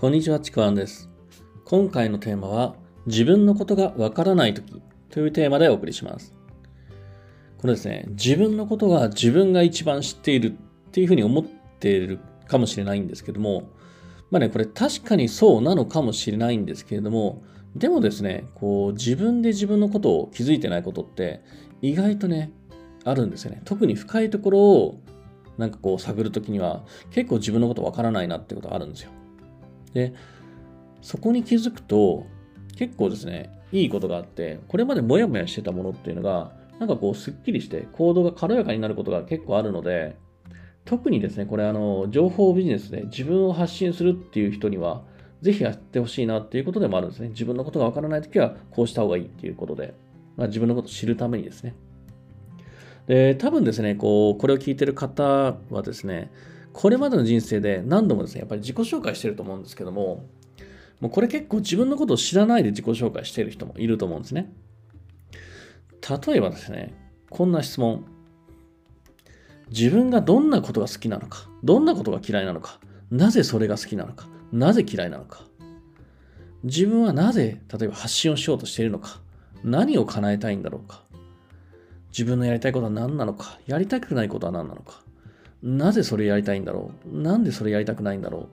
こんにちは、ちくわんです。今回のテーマは、自分のことがわからないときというテーマでお送りします。これですね、自分のことは自分が一番知っているっていうふうに思っているかもしれないんですけども、まあね、これ確かにそうなのかもしれないんですけれども、でもですね、こう自分で自分のことを気づいてないことって意外とね、あるんですよね。特に深いところをなんかこう探るときには結構自分のことわからないなってことがあるんですよ。で、そこに気づくと結構ですね、いいことがあって、これまでモヤモヤしてたものっていうのが、なんかこうすっきりして行動が軽やかになることが結構あるので、特にですね、これあの、情報ビジネスで自分を発信するっていう人には、ぜひやってほしいなっていうことでもあるんですね。自分のことがわからないときはこうした方がいいっていうことで、まあ、自分のことを知るためにですね。で、多分ですね、こう、これを聞いてる方はですね、これまでの人生で何度もですね、やっぱり自己紹介してると思うんですけども、もうこれ結構自分のことを知らないで自己紹介している人もいると思うんですね。例えばですね、こんな質問。自分がどんなことが好きなのか、どんなことが嫌いなのか、なぜそれが好きなのか、なぜ嫌いなのか。自分はなぜ、例えば発信をしようとしているのか、何を叶えたいんだろうか。自分のやりたいことは何なのか、やりたくないことは何なのか。なぜそれやりたいんだろう？なんでそれやりたくないんだろ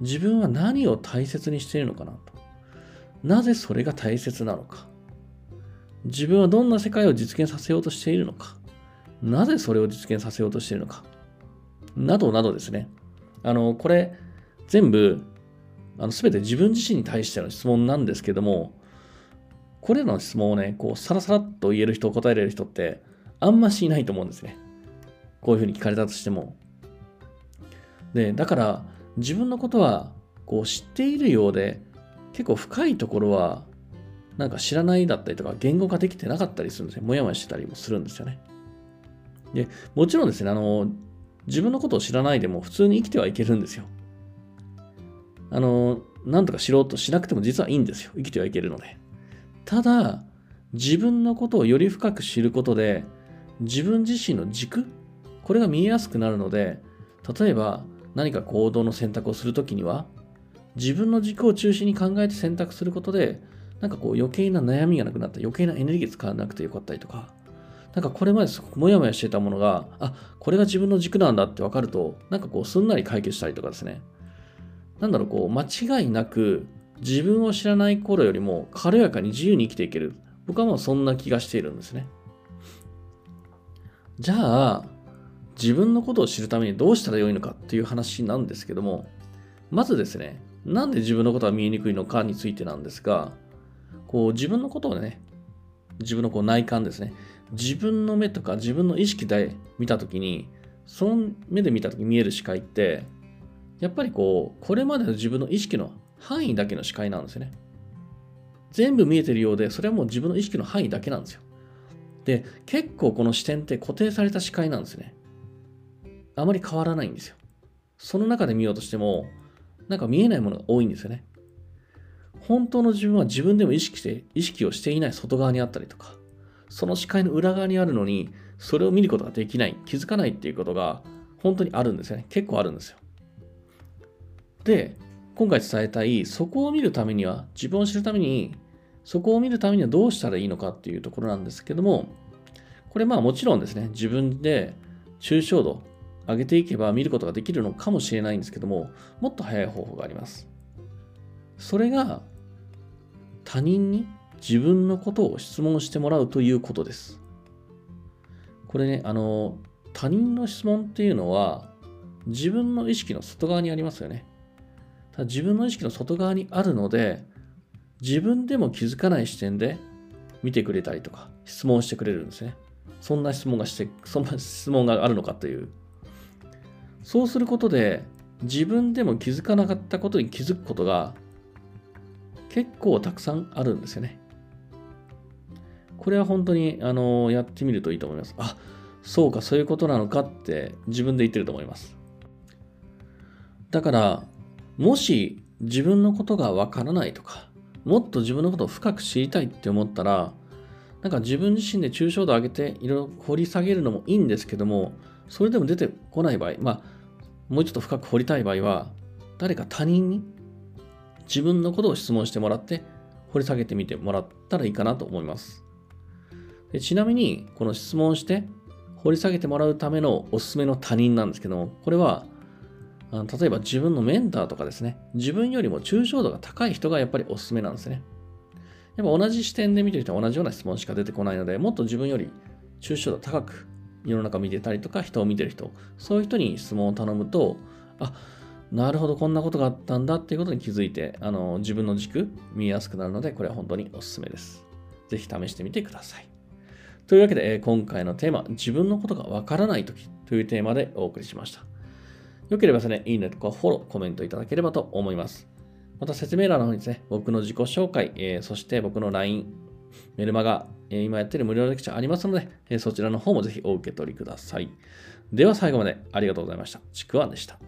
う？自分は何を大切にしているのかなと。なぜそれが大切なのか？自分はどんな世界を実現させようとしているのか？なぜそれを実現させようとしているのか？などなどですね。あの、これ、全部、あの、すべて自分自身に対しての質問なんですけども、これらの質問をね、こう、さらさらっと言える人、答えられる人って、あんましいないと思うんですね。こういうふうに聞かれたとしても。で、だから、自分のことは、こう、知っているようで、結構深いところは、なんか知らないだったりとか、言語化できてなかったりするんですよ。もやもやしてたりもするんですよね。で、もちろんですね、あの、自分のことを知らないでも普通に生きてはいけるんですよ。あの、なんとか知ろうとしなくても実はいいんですよ。生きてはいけるので。ただ、自分のことをより深く知ることで、自分自身の軸、これが見えやすくなるので、例えば何か行動の選択をするときには、自分の軸を中心に考えて選択することで、なんかこう余計な悩みがなくなった、余計なエネルギー使わなくてよかったりとか、なんかこれまですごくモヤモヤしてたものが、あ、これが自分の軸なんだって分かると、なんかこうすんなり解決したりとかですね。なんだろう、こう間違いなく自分を知らない頃よりも軽やかに自由に生きていける。僕はもうそんな気がしているんですね。じゃあ、自分のことを知るためにどうしたらよいのかっていう話なんですけども、まずですね、なんで自分のことが見えにくいのかについてなんですが、こう自分のことをね、自分のこう内観ですね、自分の目とか自分の意識で見たときに、その目で見たとき見える視界って、やっぱりこう、これまでの自分の意識の範囲だけの視界なんですよね。全部見えてるようで、それはもう自分の意識の範囲だけなんですよ。で、結構この視点って固定された視界なんですね。あまり変わらないんですよ。その中で見ようとしても、なんか見えないものが多いんですよね。本当の自分は自分でも意識して、意識をしていない外側にあったりとか、その視界の裏側にあるのに、それを見ることができない、気づかないっていうことが本当にあるんですよね。結構あるんですよ。で、今回伝えたい、そこを見るためには、自分を知るために、そこを見るためにはどうしたらいいのかっていうところなんですけども、これまあもちろんですね、自分で抽象度上げていけば見ることができるのかもしれないんですけども、もっと早い方法があります。それが、他人に自分のことを質問してもらうということです。これね、あの、他人の質問っていうのは、自分の意識の外側にありますよね。ただ自分の意識の外側にあるので、自分でも気づかない視点で見てくれたりとか、質問してくれるんですね。そんな質問がして、そんな質問があるのかという。そうすることで、自分でも気づかなかったことに気づくことが結構たくさんあるんですよね。これは本当に、あの、やってみるといいと思います。あ、そうか、そういうことなのかって自分で言ってると思います。だから、もし自分のことがわからないとか、もっと自分のことを深く知りたいって思ったら、なんか自分自身で抽象度上げていろいろ掘り下げるのもいいんですけども、それでも出てこない場合、まあ、もうちょっと深く掘りたい場合は、誰か他人に自分のことを質問してもらって掘り下げてみてもらったらいいかなと思います。でちなみに、この質問して掘り下げてもらうためのおすすめの他人なんですけども、これは例えば自分のメンターとかですね、自分よりも抽象度が高い人がやっぱりおすすめなんですね。やっぱ同じ視点で見てる人は同じような質問しか出てこないので、もっと自分より抽象度高く世の中見てたりとか、人を見てる人、そういう人に質問を頼むと、あ、なるほど、こんなことがあったんだっていうことに気づいて、あの自分の軸見えやすくなるので、これは本当におすすめです。ぜひ試してみてください。というわけで、今回のテーマ、自分のことがわからないときというテーマでお送りしました。よければですね、いいねとかフォロー、コメントいただければと思います。また説明欄の方にですね、僕の自己紹介、えー、そして僕の LINE、メルマガ、えー、今やってる無料レクチャーありますので、えー、そちらの方もぜひお受け取りください。では最後までありがとうございました。ちくわんでした。